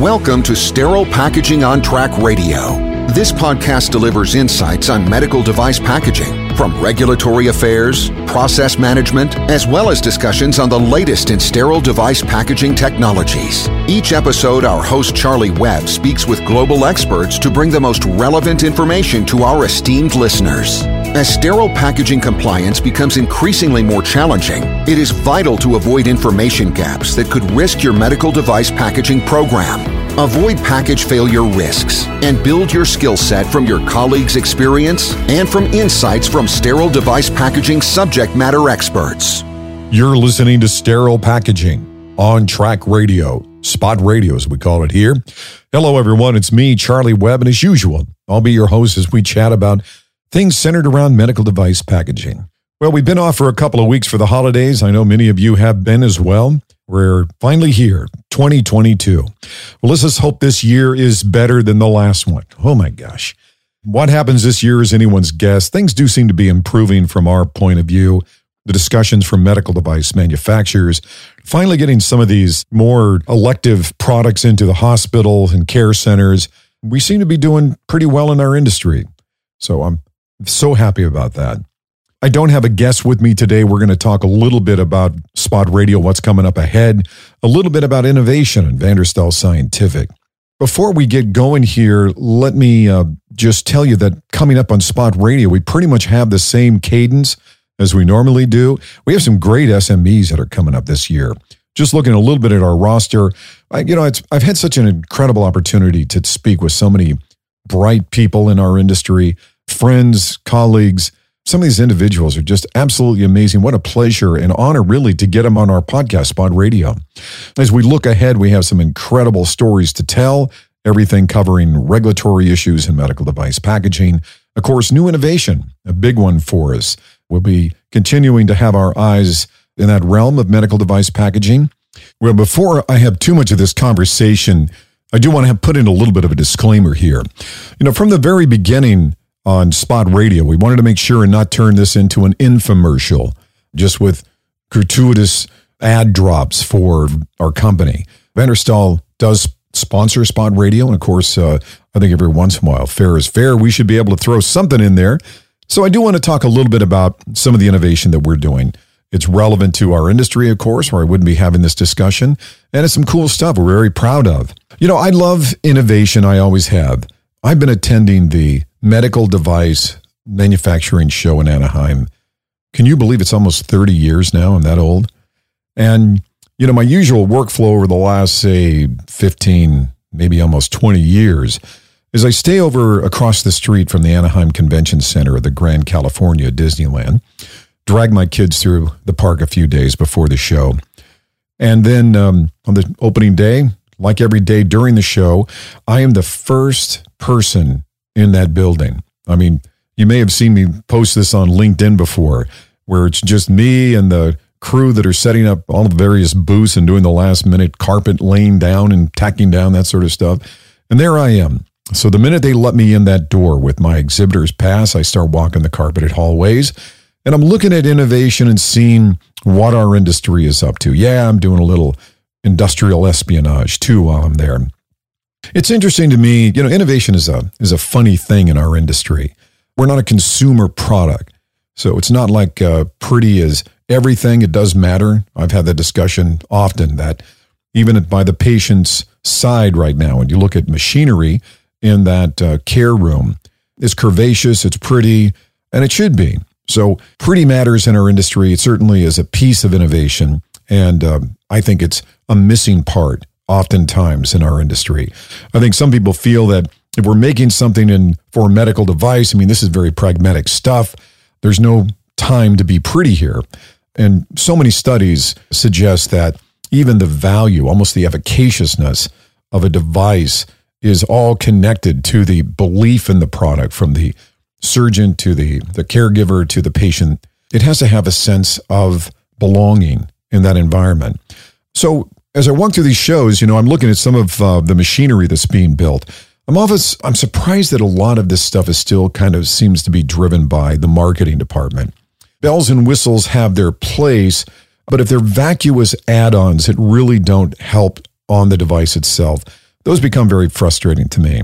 Welcome to Sterile Packaging on Track Radio. This podcast delivers insights on medical device packaging, from regulatory affairs, process management, as well as discussions on the latest in sterile device packaging technologies. Each episode, our host Charlie Webb speaks with global experts to bring the most relevant information to our esteemed listeners. As sterile packaging compliance becomes increasingly more challenging, it is vital to avoid information gaps that could risk your medical device packaging program. Avoid package failure risks and build your skill set from your colleagues' experience and from insights from sterile device packaging subject matter experts. You're listening to Sterile Packaging on Track Radio, Spot Radio as we call it here. Hello, everyone. It's me, Charlie Webb, and as usual, I'll be your host as we chat about things centered around medical device packaging. Well, we've been off for a couple of weeks for the holidays. I know many of you have been as well. We're finally here, 2022. Well, let's just hope this year is better than the last one. Oh my gosh. What happens this year is anyone's guess. Things do seem to be improving from our point of view. The discussions from medical device manufacturers, finally getting some of these more elective products into the hospitals and care centers. We seem to be doing pretty well in our industry. So I'm so happy about that. I don't have a guest with me today. We're going to talk a little bit about Spot Radio, what's coming up ahead, a little bit about innovation and Van der Stahl Scientific. Before we get going here, let me uh, just tell you that coming up on Spot Radio, we pretty much have the same cadence as we normally do. We have some great SMEs that are coming up this year. Just looking a little bit at our roster, I, you know, I've had such an incredible opportunity to speak with so many bright people in our industry, friends, colleagues some of these individuals are just absolutely amazing. What a pleasure and honor, really, to get them on our podcast, Spot Radio. As we look ahead, we have some incredible stories to tell, everything covering regulatory issues in medical device packaging. Of course, new innovation, a big one for us. We'll be continuing to have our eyes in that realm of medical device packaging. Well, before I have too much of this conversation, I do want to put in a little bit of a disclaimer here. You know, from the very beginning, on Spot Radio. We wanted to make sure and not turn this into an infomercial, just with gratuitous ad drops for our company. Van der Stahl does sponsor Spot Radio, and of course, uh, I think every once in a while, fair is fair. We should be able to throw something in there. So I do want to talk a little bit about some of the innovation that we're doing. It's relevant to our industry, of course, or I wouldn't be having this discussion. And it's some cool stuff we're very proud of. You know, I love innovation. I always have. I've been attending the medical device manufacturing show in Anaheim. Can you believe it's almost 30 years now? I'm that old. And, you know, my usual workflow over the last, say, 15, maybe almost 20 years is I stay over across the street from the Anaheim Convention Center at the Grand Californian Disneyland, drag my kids through the park a few days before the show. And then um, on the opening day, like every day during the show, I am the first person in that building. I mean, you may have seen me post this on LinkedIn before, where it's just me and the crew that are setting up all the various booths and doing the last minute carpet laying down and tacking down, that sort of stuff. And there I am. So the minute they let me in that door with my exhibitor's pass, I start walking the carpeted hallways and I'm looking at innovation and seeing what our industry is up to. Yeah, I'm doing a little industrial espionage too while I'm there. It's interesting to me, you know, innovation is a is a funny thing in our industry. We're not a consumer product. So it's not like uh, pretty is everything. It does matter. I've had that discussion often that even by the patient's side right now, when you look at machinery in that uh, care room, it's curvaceous, it's pretty, and it should be. So pretty matters in our industry. It certainly is a piece of innovation. And um, I think it's a missing part oftentimes in our industry. I think some people feel that if we're making something in for a medical device, I mean, this is very pragmatic stuff. There's no time to be pretty here. And so many studies suggest that even the value, almost the efficaciousness of a device is all connected to the belief in the product from the surgeon to the, the caregiver to the patient. It has to have a sense of belonging in that environment. So as I walk through these shows, you know, I'm looking at some of uh, the machinery that's being built. I'm always I'm surprised that a lot of this stuff is still kind of seems to be driven by the marketing department. Bells and whistles have their place, but if they're vacuous add-ons that really don't help on the device itself, those become very frustrating to me.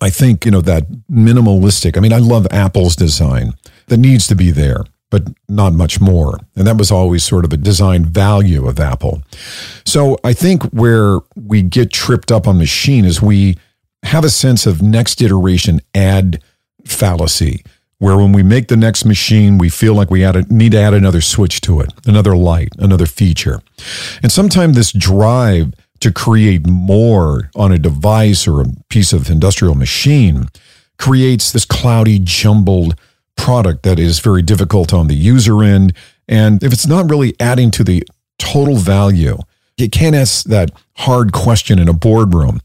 I think, you know, that minimalistic, I mean, I love Apple's design that needs to be there, but not much more. And that was always sort of a design value of Apple. So I think where we get tripped up on machine is we have a sense of next iteration add fallacy where when we make the next machine, we feel like we add need to add another switch to it, another light, another feature. And sometimes this drive to create more on a device or a piece of industrial machine creates this cloudy, jumbled product that is very difficult on the user end. And if it's not really adding to the total value, you can't ask that hard question in a boardroom.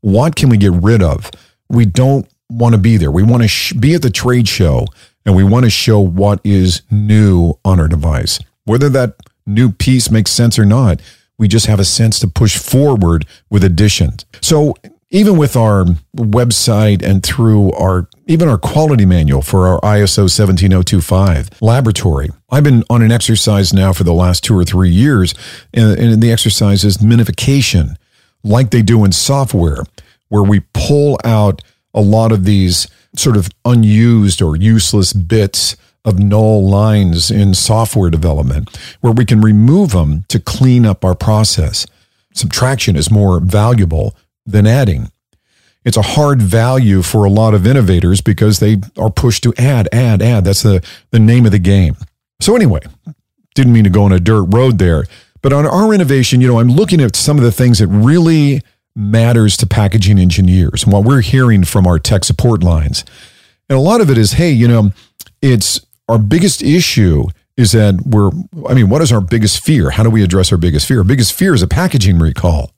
What can we get rid of? We don't want to be there. We want to sh- be at the trade show and we want to show what is new on our device. Whether that new piece makes sense or not, we just have a sense to push forward with additions. So even with our website and through our even our quality manual for our ISO 17025 laboratory. I've been on an exercise now for the last two or three years, and, and the exercise is minification, like they do in software, where we pull out a lot of these sort of unused or useless bits of null lines in software development where we can remove them to clean up our process. Subtraction is more valuable than adding. It's a hard value for a lot of innovators because they are pushed to add, add, add. That's the, the name of the game. So, anyway, didn't mean to go on a dirt road there. But on our innovation, you know, I'm looking at some of the things that really matters to packaging engineers and what we're hearing from our tech support lines. And a lot of it is, hey, you know, it's our biggest issue is that we're, I mean, what is our biggest fear? How do we address our biggest fear? Our biggest fear is a packaging recall.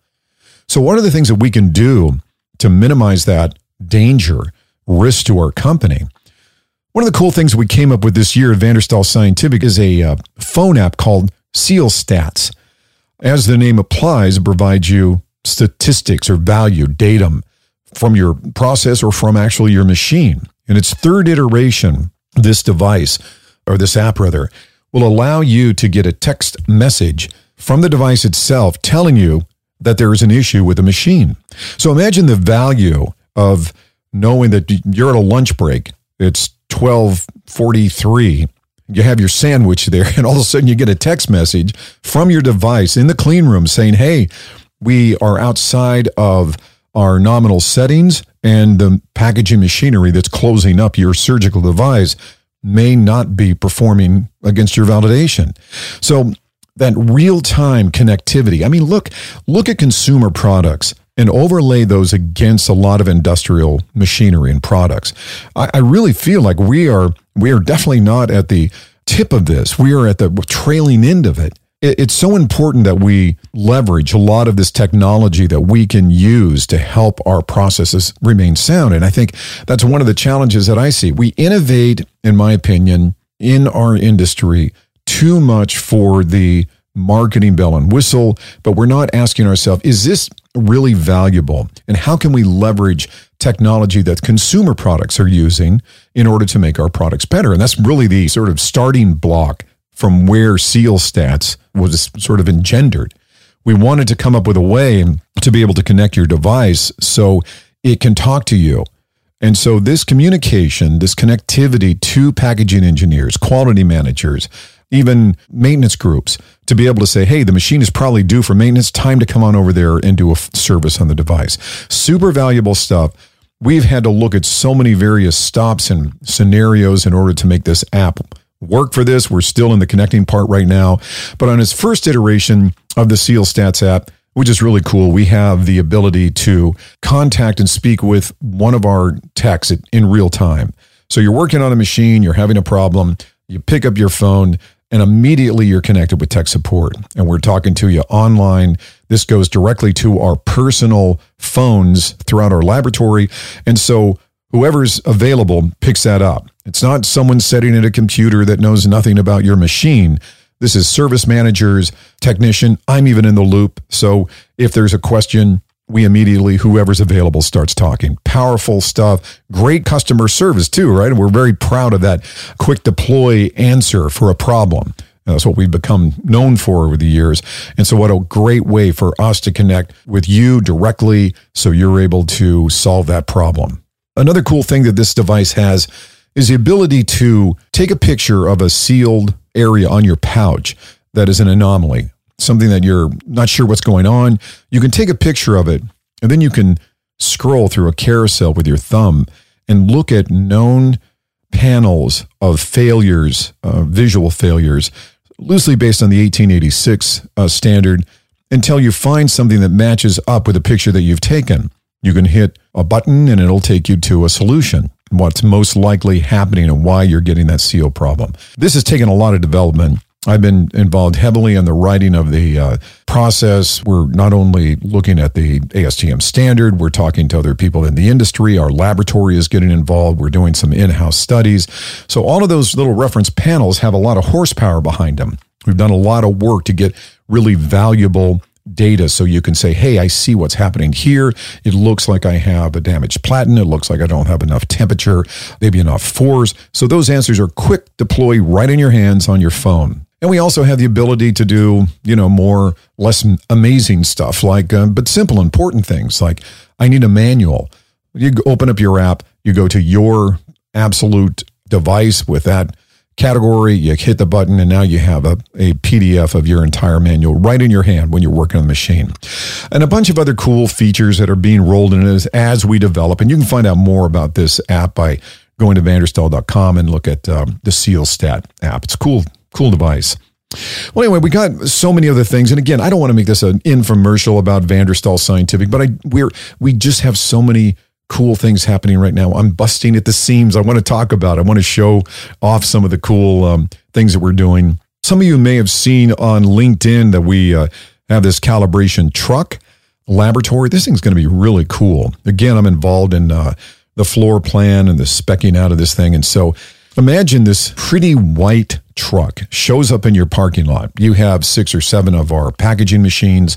So, what are the things that we can do to minimize that danger, risk to our company? One of the cool things we came up with this year at Van der Stahl Scientific is a uh, phone app called Seal Stats. As the name applies, it provides you statistics or value, datum from your process or from actually your machine. In its third iteration, this device or this app rather will allow you to get a text message from the device itself telling you that there is an issue with the machine. So imagine the value of knowing that you're at a lunch break. It's 1243. You have your sandwich there, and all of a sudden you get a text message from your device in the clean room saying, Hey, we are outside of our nominal settings and the packaging machinery that's closing up your surgical device may not be performing against your validation. So that real-time connectivity. I mean, look, look at consumer products and overlay those against a lot of industrial machinery and products. I, I really feel like we are we are definitely not at the tip of this. We are at the trailing end of it it's so important that we leverage a lot of this technology that we can use to help our processes remain sound. And I think that's one of the challenges that I see. We innovate, in my opinion, in our industry too much for the marketing bell and whistle, but we're not asking ourselves, is this really valuable? And how can we leverage technology that consumer products are using in order to make our products better? And that's really the sort of starting block from where Seal Stats was sort of engendered. We wanted to come up with a way to be able to connect your device so it can talk to you. And so, this communication, this connectivity to packaging engineers, quality managers, even maintenance groups, to be able to say, hey, the machine is probably due for maintenance, time to come on over there and do a service on the device. Super valuable stuff. We've had to look at so many various stops and scenarios in order to make this app work for this. We're still in the connecting part right now. But on its first iteration of the Seal Stats app, which is really cool, we have the ability to contact and speak with one of our techs in real time. So you're working on a machine, you're having a problem, you pick up your phone, and immediately you're connected with tech support. And we're talking to you online. This goes directly to our personal phones throughout our laboratory. And so whoever's available picks that up. It's not someone sitting at a computer that knows nothing about your machine. This is service managers, technician. I'm even in the loop. So if there's a question, we immediately, whoever's available, starts talking. Powerful stuff. Great customer service, too, right? And we're very proud of that quick deploy answer for a problem. That's what we've become known for over the years. And so, what a great way for us to connect with you directly so you're able to solve that problem. Another cool thing that this device has is the ability to take a picture of a sealed area on your pouch that is an anomaly, something that you're not sure what's going on. You can take a picture of it and then you can scroll through a carousel with your thumb and look at known panels of failures, uh, visual failures, loosely based on the 1886 uh, standard, until you find something that matches up with a picture that you've taken. You can hit a button and it'll take you to a solution, what's most likely happening and why you're getting that seal problem. This has taken a lot of development I've been involved heavily in the writing of the uh, process. We're not only looking at the ASTM standard, we're talking to other people in the industry. Our laboratory is getting involved. We're doing some in house studies. So, all of those little reference panels have a lot of horsepower behind them. We've done a lot of work to get really valuable data so you can say, hey, I see what's happening here. It looks like I have a damaged platen. It looks like I don't have enough temperature, maybe enough force. So those answers are quick deploy right in your hands on your phone. And we also have the ability to do, you know, more, less amazing stuff like, uh, but simple, important things like I need a manual. You open up your app, you go to your absolute device with that category, you hit the button, and now you have a, a PDF of your entire manual right in your hand when you're working on the machine. And a bunch of other cool features that are being rolled in as, as we develop. And you can find out more about this app by going to vanderstahl.com and look at um, the SealStat app. It's cool cool device. Well, anyway, we got so many other things, and again, I don't want to make this an infomercial about Van der Stahl Scientific, but I we're we just have so many cool things happening right now. I'm busting at the seams. I want to talk about. I want to show off some of the cool um, things that we're doing. Some of you may have seen on LinkedIn that we uh, have this calibration truck laboratory. This thing's going to be really cool. Again, I'm involved in uh, the floor plan and the specking out of this thing, and so Imagine this pretty white truck shows up in your parking lot. You have six or seven of our packaging machines.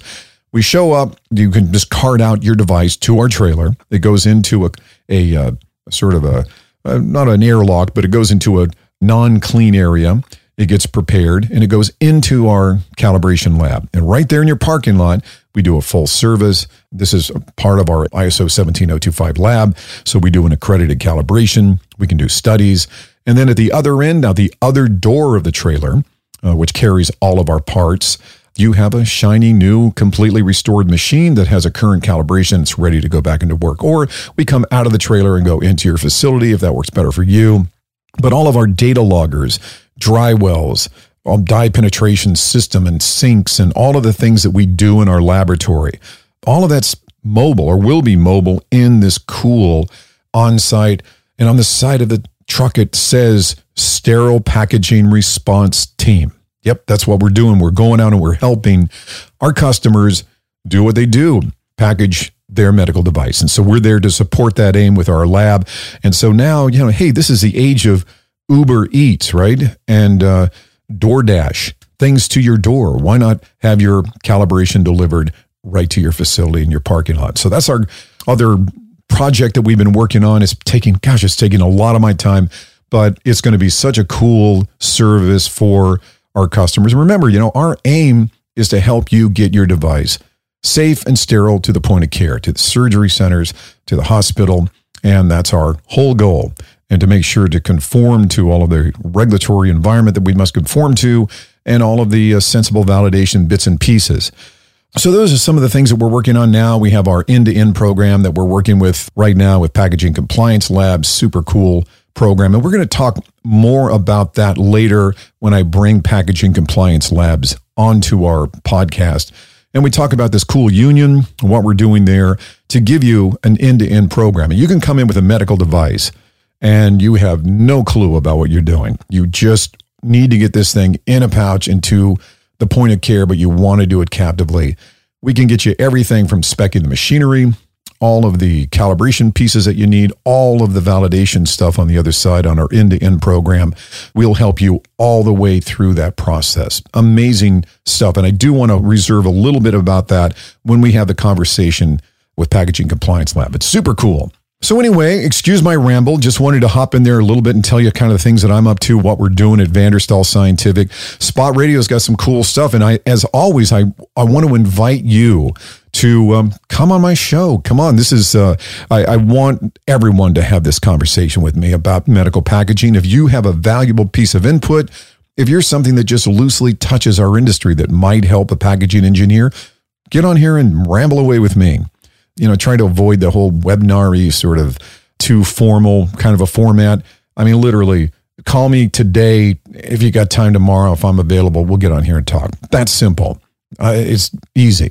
We show up, you can just cart out your device to our trailer. It goes into a, a, uh, sort of a, a, not an airlock, but it goes into a non clean area. It gets prepared and it goes into our calibration lab. And right there in your parking lot, we do a full service. This is a part of our ISO 17025 lab. So we do an accredited calibration. We can do studies. And then at the other end, now the other door of the trailer, uh, which carries all of our parts, you have a shiny new, completely restored machine that has a current calibration. It's ready to go back into work. Or we come out of the trailer and go into your facility if that works better for you. But all of our data loggers, dry wells, um, dye penetration system and sinks and all of the things that we do in our laboratory, all of that's mobile or will be mobile in this cool on site and on the side of the truck, it says sterile packaging response team. Yep, that's what we're doing. We're going out and we're helping our customers do what they do package their medical device. And so we're there to support that aim with our lab. And so now, you know, hey, this is the age of Uber Eats, right? And uh, DoorDash, things to your door. Why not have your calibration delivered right to your facility in your parking lot? So that's our other project that we've been working on is taking, gosh, it's taking a lot of my time, but it's going to be such a cool service for our customers. Remember, you know, our aim is to help you get your device safe and sterile to the point of care, to the surgery centers, to the hospital. And that's our whole goal. And to make sure to conform to all of the regulatory environment that we must conform to and all of the uh, sensible validation bits and pieces. So those are some of the things that we're working on now. We have our end-to-end program that we're working with right now with Packaging Compliance Labs, super cool program. And we're going to talk more about that later when I bring Packaging Compliance Labs onto our podcast. And we talk about this cool union, what we're doing there to give you an end-to-end program. And you can come in with a medical device and you have no clue about what you're doing. You just need to get this thing in a pouch into the point of care, but you want to do it captively. We can get you everything from specing the machinery, all of the calibration pieces that you need, all of the validation stuff on the other side on our end to end program. We'll help you all the way through that process. Amazing stuff. And I do want to reserve a little bit about that when we have the conversation with Packaging Compliance Lab. It's super cool. So, anyway, excuse my ramble. Just wanted to hop in there a little bit and tell you kind of the things that I'm up to, what we're doing at Van der Stahl Scientific. Spot Radio's got some cool stuff. And I, as always, I, I want to invite you to um, come on my show. Come on. This is, uh, I, I want everyone to have this conversation with me about medical packaging. If you have a valuable piece of input, if you're something that just loosely touches our industry that might help a packaging engineer, get on here and ramble away with me you know, trying to avoid the whole webinar sort of too formal kind of a format. I mean, literally, call me today if you got time tomorrow. If I'm available, we'll get on here and talk. That's simple. Uh, it's easy.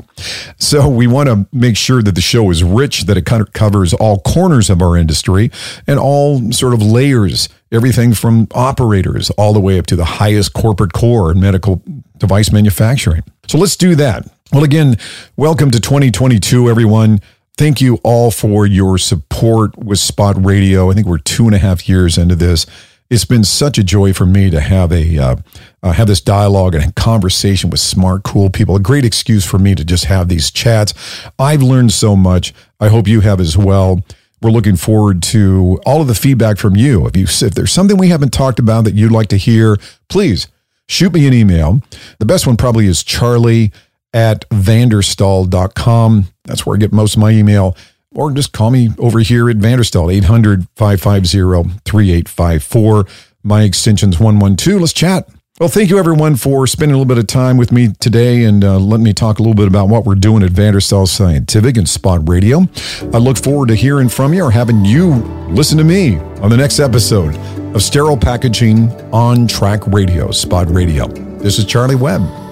So we want to make sure that the show is rich, that it kind of covers all corners of our industry and all sort of layers, everything from operators all the way up to the highest corporate core in medical device manufacturing. So let's do that. Well, again, welcome to 2022, everyone. Thank you all for your support with Spot Radio. I think we're two and a half years into this. It's been such a joy for me to have a uh, uh, have this dialogue and conversation with smart, cool people. A great excuse for me to just have these chats. I've learned so much. I hope you have as well. We're looking forward to all of the feedback from you. If you if there's something we haven't talked about that you'd like to hear, please shoot me an email. The best one probably is Charlie at vanderstahl.com. That's where I get most of my email. Or just call me over here at Van der Stahl, 800 550 3854. My extension's 112. Let's chat. Well, thank you everyone for spending a little bit of time with me today and uh, letting me talk a little bit about what we're doing at Van der Stahl Scientific and Spot Radio. I look forward to hearing from you or having you listen to me on the next episode of Sterile Packaging on Track Radio, Spot Radio. This is Charlie Webb.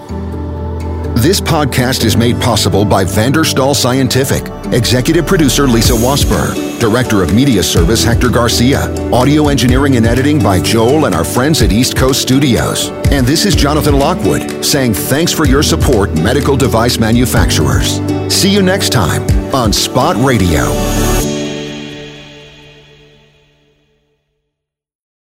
This podcast is made possible by Van der Stahl Scientific, Executive Producer Lisa Wasper, Director of Media Service Hector Garcia, Audio Engineering and Editing by Joel and our friends at East Coast Studios. And this is Jonathan Lockwood saying thanks for your support, medical device manufacturers. See you next time on Spot Radio.